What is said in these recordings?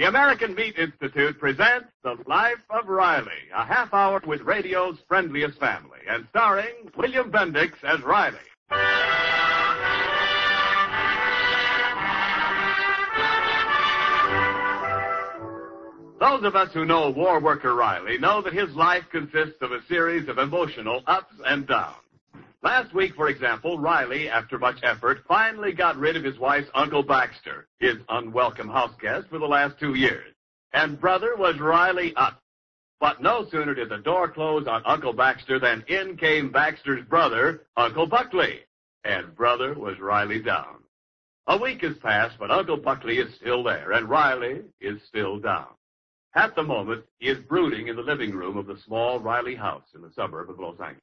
The American Meat Institute presents The Life of Riley, a half hour with radio's friendliest family, and starring William Bendix as Riley. Those of us who know war worker Riley know that his life consists of a series of emotional ups and downs. Last week, for example, Riley, after much effort, finally got rid of his wife's Uncle Baxter, his unwelcome house guest for the last two years. And brother was Riley up. But no sooner did the door close on Uncle Baxter than in came Baxter's brother, Uncle Buckley. And brother was Riley down. A week has passed, but Uncle Buckley is still there, and Riley is still down. At the moment, he is brooding in the living room of the small Riley house in the suburb of Los Angeles.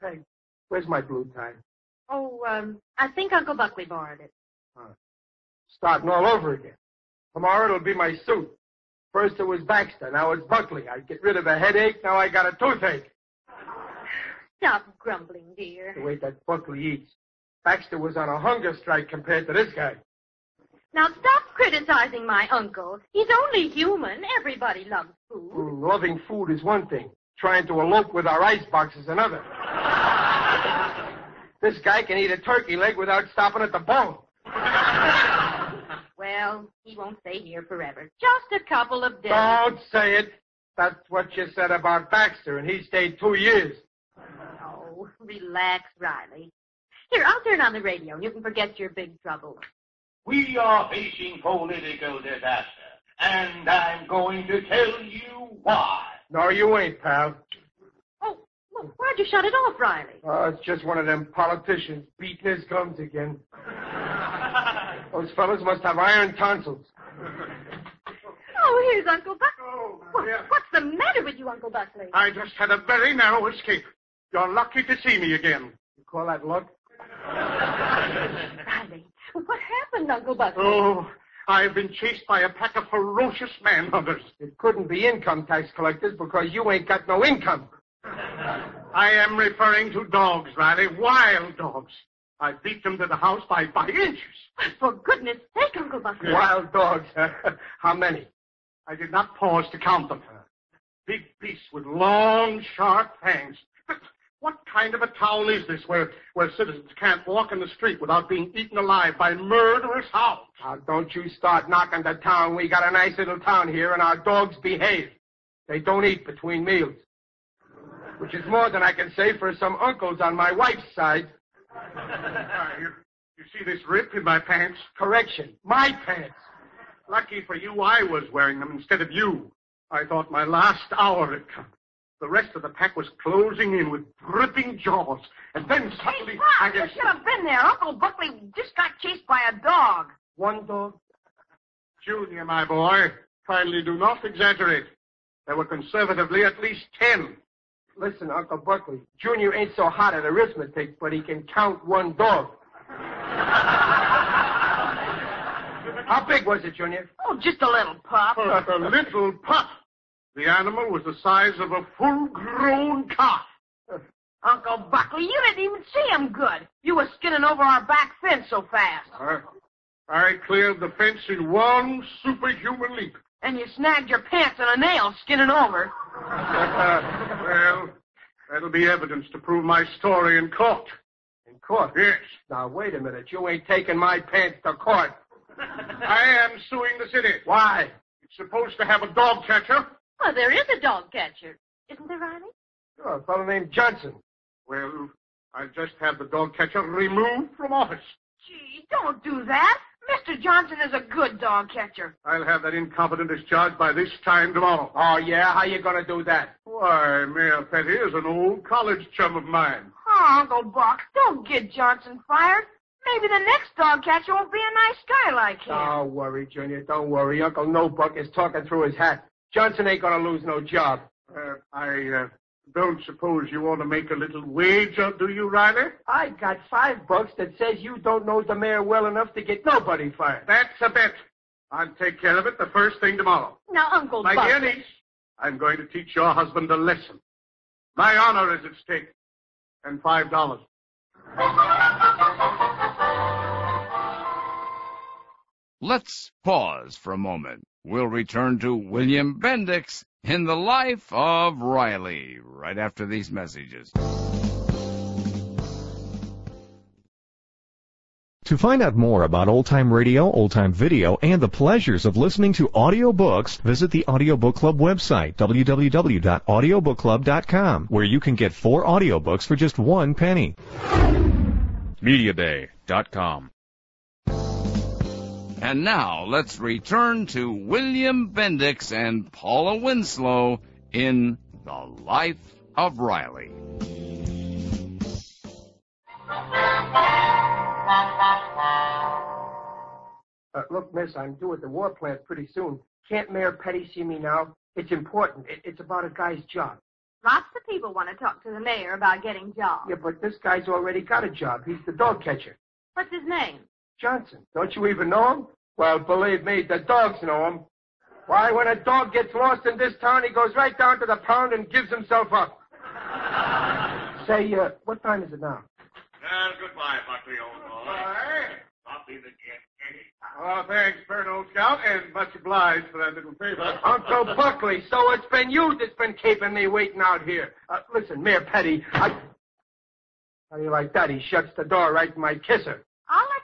Hey, where's my blue tie? Oh, um, I think Uncle Buckley borrowed it. Starting all over again. Tomorrow it'll be my suit. First it was Baxter, now it's Buckley. I get rid of a headache, now I got a toothache. Stop grumbling, dear. The way that Buckley eats. Baxter was on a hunger strike compared to this guy. Now stop criticizing my uncle. He's only human. Everybody loves food. Mm, loving food is one thing. Trying to elope with our icebox is another. This guy can eat a turkey leg without stopping at the bone. Well, he won't stay here forever. Just a couple of days. Don't say it. That's what you said about Baxter, and he stayed two years. Oh, relax, Riley. Here, I'll turn on the radio and you can forget your big trouble. We are facing political disaster, and I'm going to tell you why. No, you ain't, pal. Well, why'd you shut it off, Riley? Oh, it's just one of them politicians beating his gums again. Those fellows must have iron tonsils. Oh, here's Uncle Buckley. Oh, What- What's the matter with you, Uncle Buckley? I just had a very narrow escape. You're lucky to see me again. You call that luck? Riley, what happened, Uncle Buckley? Oh, I've been chased by a pack of ferocious manhunters. It couldn't be income tax collectors because you ain't got no income. I am referring to dogs, Riley, wild dogs. I beat them to the house by, by inches. For goodness sake, Uncle Buckley. Wild dogs. How many? I did not pause to count them. Big beasts with long, sharp fangs. But what kind of a town is this where, where citizens can't walk in the street without being eaten alive by murderous hounds? Now, don't you start knocking the town. We got a nice little town here, and our dogs behave. They don't eat between meals. Which is more than I can say for some uncles on my wife's side. Ah, you, you see this rip in my pants? Correction. My pants. Lucky for you, I was wearing them instead of you. I thought my last hour had come. The rest of the pack was closing in with dripping jaws. And then suddenly, hey, I you guess... should have been there. Uncle Buckley just got chased by a dog. One dog? Junior, my boy, kindly do not exaggerate. There were conservatively at least ten. Listen, Uncle Buckley, Junior ain't so hot at arithmetic, but he can count one dog. How big was it, Junior? Oh, just a little pup. A little pup. The animal was the size of a full-grown calf. Uncle Buckley, you didn't even see him good. You were skinning over our back fence so fast. I, I cleared the fence in one superhuman leap. And you snagged your pants on a nail skinning over. well, that'll be evidence to prove my story in court. In court? Yes. Now, wait a minute. You ain't taking my pants to court. I am suing the city. Why? It's supposed to have a dog catcher. Well, there is a dog catcher. Isn't there, Riley? Sure, a fellow named Johnson. Well, I just had the dog catcher removed from office. Gee, don't do that. Mr. Johnson is a good dog catcher. I'll have that incompetent discharged by this time tomorrow. Oh, yeah? How you gonna do that? Why, Mayor Petty is an old college chum of mine. Oh, Uncle Buck, don't get Johnson fired. Maybe the next dog catcher won't be a nice guy like him. Don't worry, Junior. Don't worry. Uncle No Buck is talking through his hat. Johnson ain't gonna lose no job. Uh, I uh, don't suppose you want to make a little wager, do you, Riley? I got five bucks that says you don't know the mayor well enough to get nobody fired. That's a bet. I'll take care of it the first thing tomorrow. Now, Uncle My Buckley. dear niece, I'm going to teach your husband a lesson. My honor is at stake. And five dollars. Let's pause for a moment. We'll return to William Bendix in the life of Riley right after these messages. To find out more about old time radio, old time video, and the pleasures of listening to audiobooks, visit the Audiobook Club website, www.audiobookclub.com, where you can get four audiobooks for just one penny. MediaBay.com. And now let's return to William Bendix and Paula Winslow in The Life of Riley. Uh, look, miss, I'm due at the war plant pretty soon. Can't Mayor Petty see me now? It's important. It, it's about a guy's job. Lots of people want to talk to the mayor about getting jobs. Yeah, but this guy's already got a job. He's the dog catcher. What's his name? Johnson. Don't you even know him? Well, believe me, the dogs know him. Why, when a dog gets lost in this town, he goes right down to the pound and gives himself up. Say, uh, what time is it now? Well, goodbye, Buckley, old boy. I'll be the jet. Oh, thanks, Bert, old scout, and much obliged for that little favor. Uncle Buckley, so it's been you that's been keeping me waiting out here. Uh, listen, Mayor Petty, I... How do you like that? He shuts the door right in my kisser.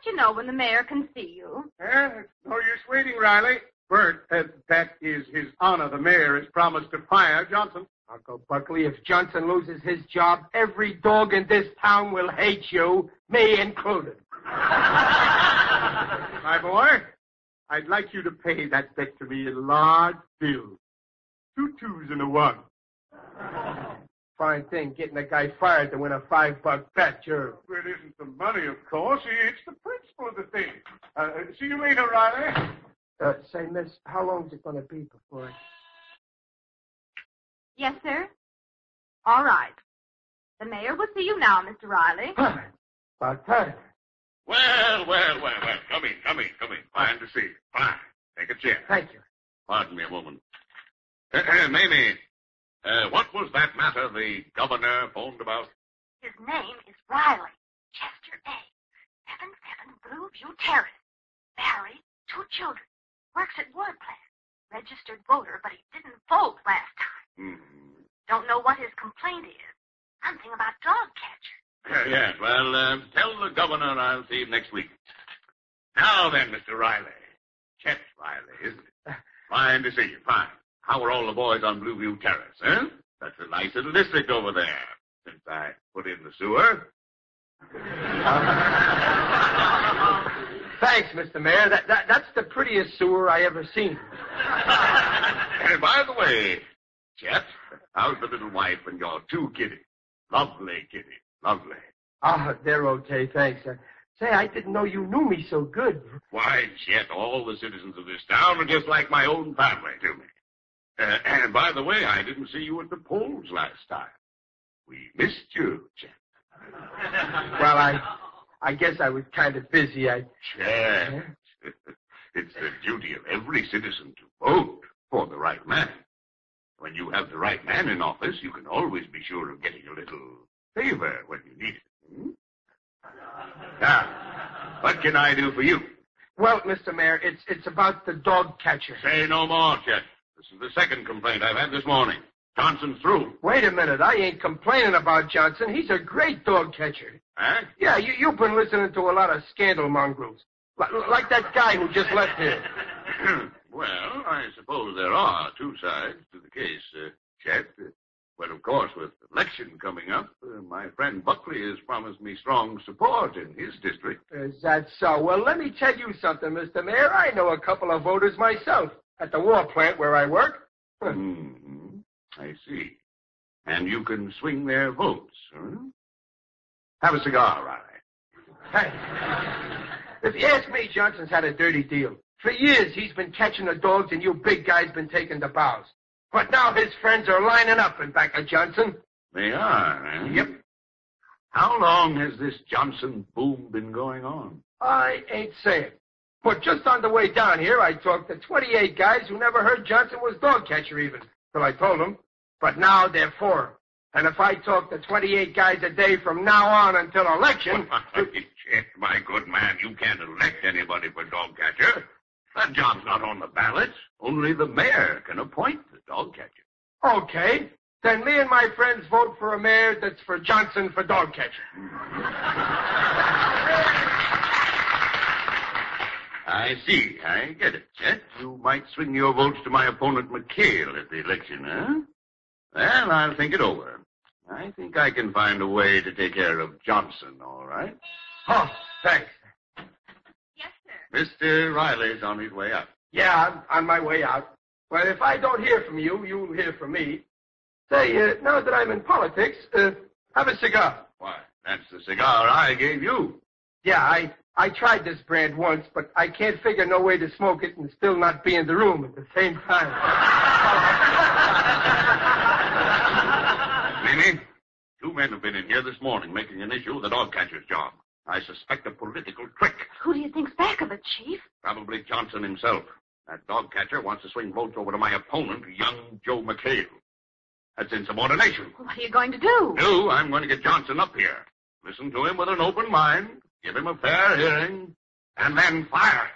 I'll let you know when the mayor can see you. Eh, no use waiting, Riley. Bert, uh, that is his honor. The mayor has promised to fire Johnson. Uncle Buckley, if Johnson loses his job, every dog in this town will hate you, me included. My boy, I'd like you to pay that debt to me in large bills. Two twos and a one. Fine thing, getting a guy fired to win a five-buck bet, sure. Well, it isn't the money, of course. It's the principle of the thing. Uh, see you later, Riley. Uh, say, miss, how long's it going to be before I... Yes, sir? All right. The mayor will see you now, Mr. Riley. About time. Well, well, well, well. Come in, come in, come in. Fine to see you. Fine. Take a chair. Thank you. Pardon me a moment. Uh, uh, Mamie, uh, what was that matter the governor phoned about? His name is Riley. Chester A. 77 Blueview Terrace. Married, two children. Works at Ward Plant. Registered voter, but he didn't vote last time. Hmm. Don't know what his complaint is. Something about dog catcher. Uh, yes, well, uh, tell the governor I'll see him next week. Now then, Mr. Riley. Chet Riley, isn't it? Fine to see you, fine. How are all the boys on Blueview Terrace, huh? That's a nice little district over there, since I put in the sewer. Thanks, Mr. Mayor. That, that, that's the prettiest sewer I ever seen. And by the way, Chet, how's the little wife and your two kiddies? Lovely kiddies, lovely. Ah, they're okay, thanks. Uh, say, I didn't know you knew me so good. Why, Chet, all the citizens of this town are just like my own family to me. Uh, and by the way, I didn't see you at the polls last time. We missed you, Chet. Well, I, I guess I was kind of busy. I, Chet. it's the duty of every citizen to vote for the right man. When you have the right man in office, you can always be sure of getting a little favor when you need it. Hmm? Now, what can I do for you? well, Mr. Mayor, it's it's about the dog catcher. Say no more, Chet. This is the second complaint I've had this morning. Johnson's through. Wait a minute, I ain't complaining about Johnson. He's a great dog catcher. Huh? Yeah, you, you've been listening to a lot of scandal mongrels, like, like that guy who just left here. well, I suppose there are two sides to the case, uh, Chet. But of course, with the election coming up, uh, my friend Buckley has promised me strong support in his district. Is that so? Well, let me tell you something, Mr. Mayor. I know a couple of voters myself at the war plant where I work. hmm I see. And you can swing their votes, huh? Have a cigar, Riley. Hey, if you ask me, Johnson's had a dirty deal. For years, he's been catching the dogs, and you big guys been taking the bows. But now his friends are lining up in back of Johnson. They are, eh? Yep. How long has this Johnson boom been going on? I ain't saying. But just on the way down here, I talked to 28 guys who never heard Johnson was dog catcher even, till I told them. But now they're for him. And if I talk to 28 guys a day from now on until election, Chet, my good man, you can't elect anybody for dog catcher. That job's not on the ballot. Only the mayor can appoint the dog catcher. Okay. Then me and my friends vote for a mayor that's for Johnson for dog catcher. I see. I get it, Chet. You might swing your votes to my opponent McHale at the election, huh? Well, I'll think it over. I think I can find a way to take care of Johnson, all right? Oh, thanks. Yes, sir. Mr. Riley's on his way out. Yeah, I'm on my way out. Well, if I don't hear from you, you'll hear from me. Say, uh, now that I'm in politics, uh, have a cigar. Why, that's the cigar I gave you. Yeah, I I tried this brand once, but I can't figure no way to smoke it and still not be in the room at the same time. Mimi, two men have been in here this morning making an issue of the dog catcher's job. I suspect a political trick. Who do you think's back of it, Chief? Probably Johnson himself. That dog catcher wants to swing votes over to my opponent, young Joe McHale. That's insubordination. What are you going to do? Do, I'm going to get Johnson up here. Listen to him with an open mind, give him a fair hearing, and then fire.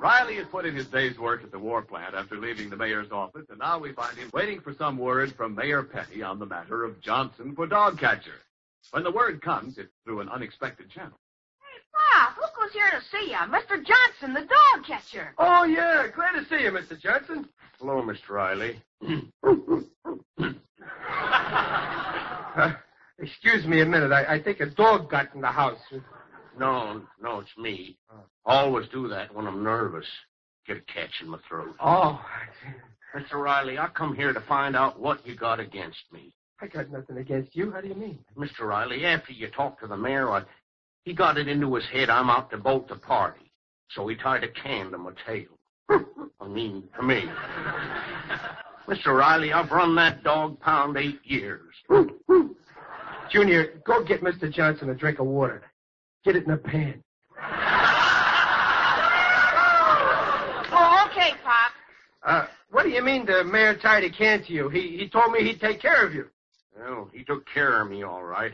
Riley has put in his day's work at the war plant after leaving the mayor's office, and now we find him waiting for some word from Mayor Petty on the matter of Johnson for dog catcher. When the word comes, it's through an unexpected channel. Pop, look who's here to see you. Mr. Johnson, the dog catcher. oh, yeah, glad to see you, Mr. Johnson. Hello, Mr. Riley. Uh, excuse me a minute. I, I think a dog got in the house. No, no, it's me. Always do that when I'm nervous. Get a catch in my throat. Oh, Mr. Riley, I come here to find out what you got against me. I got nothing against you. How do you mean? Mr. Riley, after you talked to the mayor, I, he got it into his head I'm out to bolt the party. So he tied a can to my tail. I mean, to me. Mr. Riley, I've run that dog pound eight years. Junior, go get Mr. Johnson a drink of water. Get it in a pan. Oh, okay, Pop. Uh, what do you mean the mayor tied a can to you? He he told me he'd take care of you. Well, he took care of me, all right.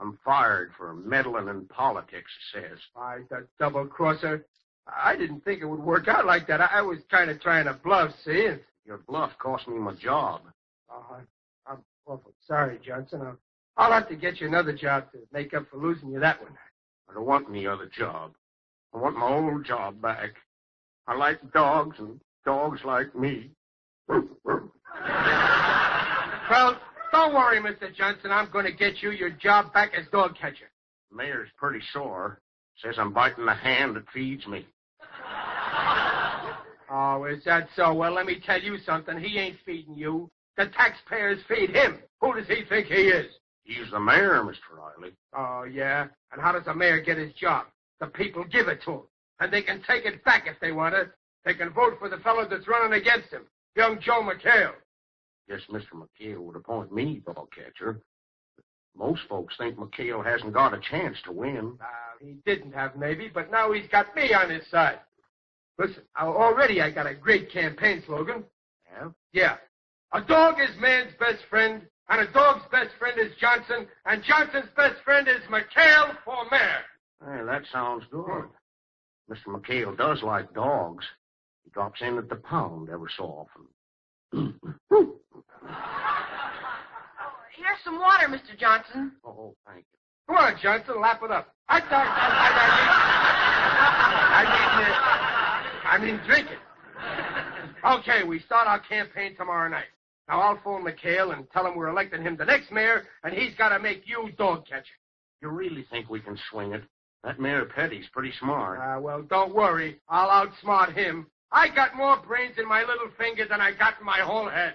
I'm fired for meddling in politics, he says. Why, that double crosser. I didn't think it would work out like that. I, was kind of trying to bluff, see? Your bluff cost me my job. oh, I, I'm awful sorry, Johnson. I'll, I'll have to get you another job to make up for losing you that one. I don't want any other job. I want my old job back. I like dogs, and dogs like me. Well, don't worry, Mr. Johnson. I'm going to get you your job back as dog catcher. The mayor's pretty sore. Says I'm biting the hand that feeds me. Oh, is that so? Well, let me tell you something. He ain't feeding you. The taxpayers feed him. Who does he think he is? He's the mayor, Mr. Riley. Oh, yeah? And how does the mayor get his job? The people give it to him. And they can take it back if they want it. They can vote for the fellow that's running against him, young Joe McHale. Guess Mr. McHale would appoint me dog catcher. Most folks think McHale hasn't got a chance to win. Uh, he didn't have maybe, but now he's got me on his side. Listen, already I got a great campaign slogan. Yeah? Yeah. A dog is man's best friend, and a dog's best friend is Johnson, and Johnson's best friend is McHale for mayor. Hey, that sounds good. Mr. McHale does like dogs. He drops in at the pound every so often. Here's some water, Mr. Johnson. oh, thank you. Come on, Johnson, lap it up. I thought I, I, I mean, I mean, uh, I mean, drink it. Okay, we start our campaign tomorrow night. Now I'll phone McHale and tell him we're electing him the next mayor, and he's got to make you dog catcher. You really think we can swing it? That Mayor Petty's pretty smart. Ah, well, don't worry. I'll outsmart him. I got more brains in my little finger than I got in my whole head.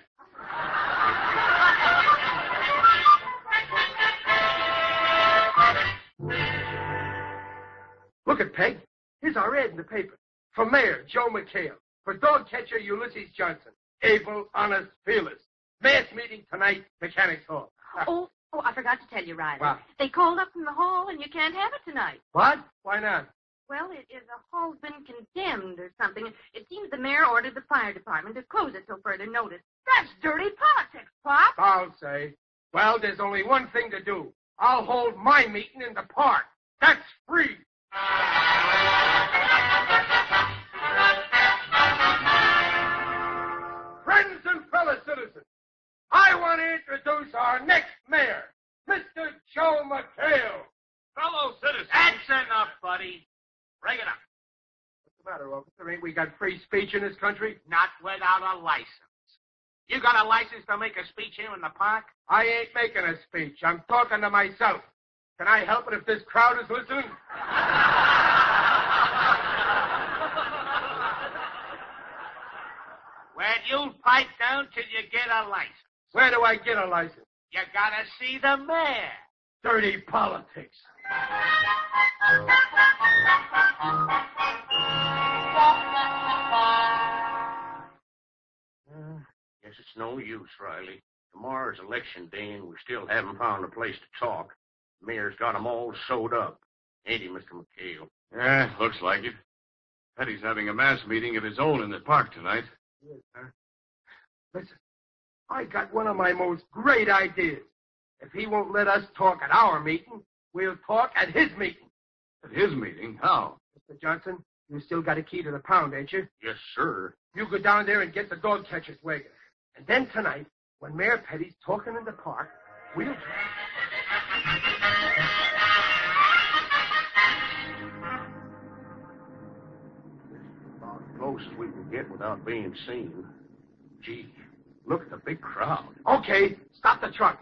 Look at Peg. Here's our ad in the paper. For mayor, Joe McHale. For dog catcher, Ulysses Johnson. Able, honest, fearless. Mass meeting tonight, Mechanics Hall. Oh, oh, I forgot to tell you, Riley. What? They called up from the hall, and you can't have it tonight. What? Why not? Well, it is the hall's been condemned or something. It seems the mayor ordered the fire department to close it till further notice. That's dirty politics, Pop. I'll say. Well, there's only one thing to do. I'll hold my meeting in the park. That's free. Friends and fellow citizens, I want to introduce our next mayor, Mr. Joe McHale. Fellow citizens. That's enough, buddy. Bring it up. What's the matter, officer? Ain't we got free speech in this country? Not without a license. You got a license to make a speech here in the park? I ain't making a speech. I'm talking to myself. Can I help it if this crowd is listening? Well, you'll pipe down till you get a license. Where do I get a license? You gotta see the mayor. Dirty politics. Guess it's no use, Riley. Tomorrow's election day, and we still haven't found a place to talk. The mayor's got 'em all sewed up. Ain't he, Mr. McHale? Yeah, looks like it. Petty's having a mass meeting of his own in the park tonight. Yes, sir. Listen, I got one of my most great ideas. If he won't let us talk at our meeting, we'll talk at his meeting. At his meeting? How? Mr. Johnson, you still got a key to the pound, ain't you? Yes, sir. You go down there and get the dog catcher's wagon. And then tonight, when Mayor Petty's talking in the park, we'll. Close as we can get without being seen. Gee, look at the big crowd. Okay, stop the truck.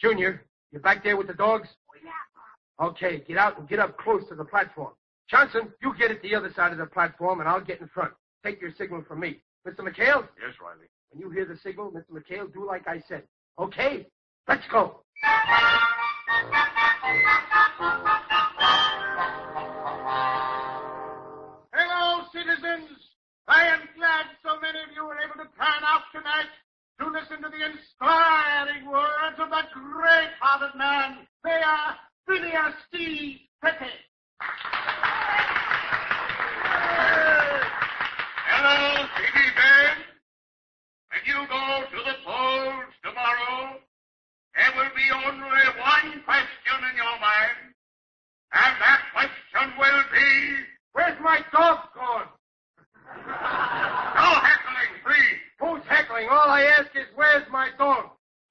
Junior, you back there with the dogs? Oh, yeah, Okay, get out and get up close to the platform. Johnson, you get at the other side of the platform, and I'll get in front. Take your signal from me. Mr. McHale, Yes, Riley. when you hear the signal, Mr. McHale, do like I said. Okay, let's go. so many of you were able to turn out tonight to listen to the inspiring words of that great-hearted man, Mayor Phineas D. Petty. Hello, citizens. When you go to the polls tomorrow, there will be only one question in your mind, and that question will be, Where's my dog gone? no heckling, please. Who's heckling? All I ask is, where's my dog?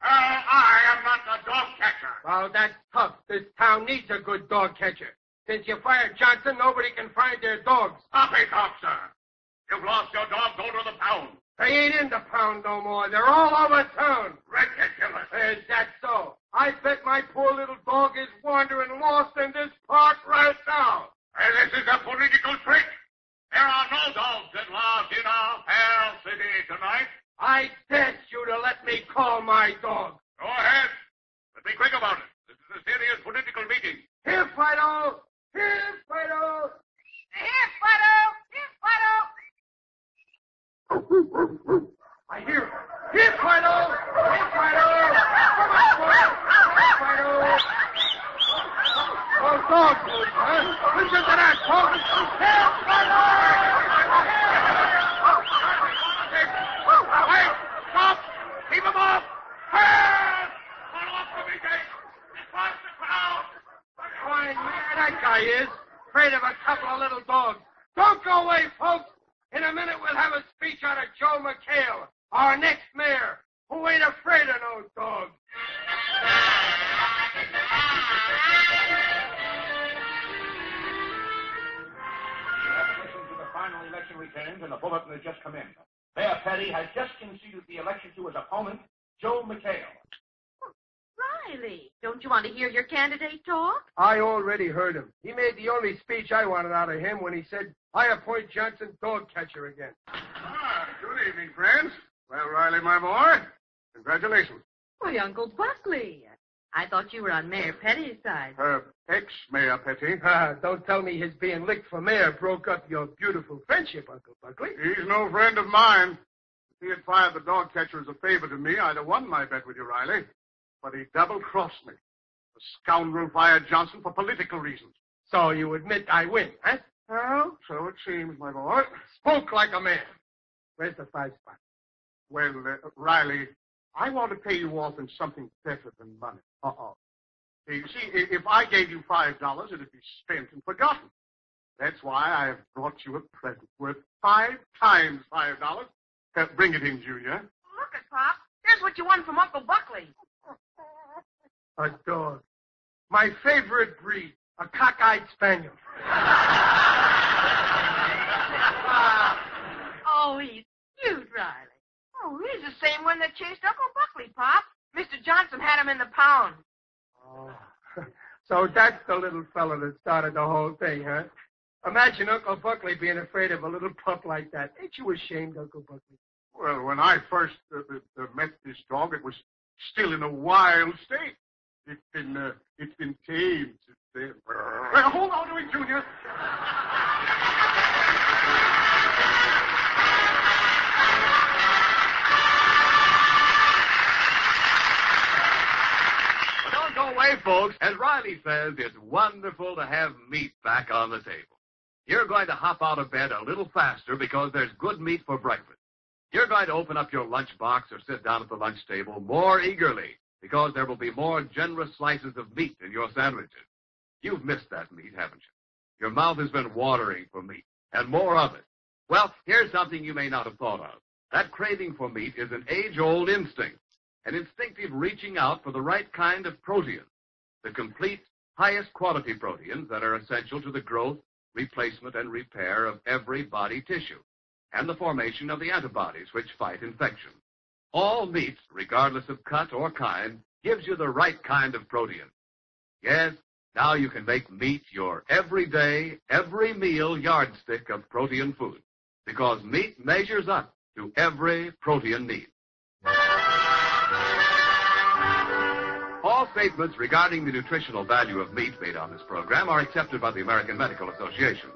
Uh, I am not the dog catcher. Well, that's tough. This town needs a good dog catcher. Since you fired Johnson, nobody can find their dogs. Stop it, officer. You've lost your dog. Go to the pound. They ain't in the pound no more. They're all over town. Ridiculous. Is that so? I bet my poor little dog is wandering lost in this park right now. And this is a political trick. There are no dogs at large in our fair city tonight. I test you to let me call my dog. Go ahead. But be quick about it. This is a serious political meeting. Here, Fido! Here, Fido! Here, Fido! Here, Fido! I hear him. Here, Fido! Here, Fido! Come on, boy! Here, Fido! Oh, dog food, huh? Listen to that, folks! Here, Fido! Wait! Stop! Keep him off! Help! Follow up the meeting! Watch the crowd! Fine man, that guy is. Afraid of a couple of little dogs. Don't go away, folks. In a minute, we'll have a speech out of Joe McHale, our next mayor, who ain't afraid of no dogs. You have listened to the final election returns, and the bulletin has just come in. Mayor Petty has just conceded the election to his opponent, Joe McHale. Riley, don't you want to hear your candidate talk? I already heard him. He made the only speech I wanted out of him when he said, I appoint Johnson dog catcher again. Ah, good evening, friends. Well, Riley, my boy, congratulations. Why, Uncle Buckley. I thought you were on Mayor Petty's side. Uh, ex-Mayor Petty. Ah, don't tell me his being licked for mayor broke up your beautiful friendship, Uncle Buckley. He's no friend of mine. If he had fired the dog catcher as a favor to me, I'd have won my bet with you, Riley. But he double-crossed me. The scoundrel fired Johnson for political reasons. So you admit I win, huh? Well, so it seems, my boy. Spoke like a man. Where's the five spot? Well, uh, Riley, I want to pay you off in something better than money. Uh-oh. You see, if I gave you five dollars, it'd be spent and forgotten. That's why I have brought you a present worth five times five dollars. Uh, bring it in, Junior. Look at Pop. Here's what you won from Uncle Buckley. A dog. My favorite breed, a cockeyed spaniel. oh, he's cute, Riley. Oh, he's the same one that chased Uncle Buckley, Pop. Mr. Johnson had him in the pound. Oh. So that's the little fella that started the whole thing, huh? Imagine Uncle Buckley being afraid of a little pup like that. Ain't you ashamed, Uncle Buckley? Well, when I first uh, uh, met this dog, it was still in a wild state. It's been uh, it's been tamed since then. Well, hold on to it, Junior. But don't go away, folks. As Riley says, it's wonderful to have meat back on the table. You're going to hop out of bed a little faster because there's good meat for breakfast. You're going to open up your lunchbox or sit down at the lunch table more eagerly because there will be more generous slices of meat in your sandwiches. You've missed that meat, haven't you? Your mouth has been watering for meat and more of it. Well, here's something you may not have thought of. That craving for meat is an age-old instinct, an instinctive reaching out for the right kind of protein, the complete, highest quality proteins that are essential to the growth, replacement, and repair of every body tissue, and the formation of the antibodies which fight infection. All meat, regardless of cut or kind, gives you the right kind of protein. Yes, now you can make meat your everyday, every meal yardstick of protein food, because meat measures up to every protein need. All statements regarding the nutritional value of meat made on this program are accepted by the American Medical Association.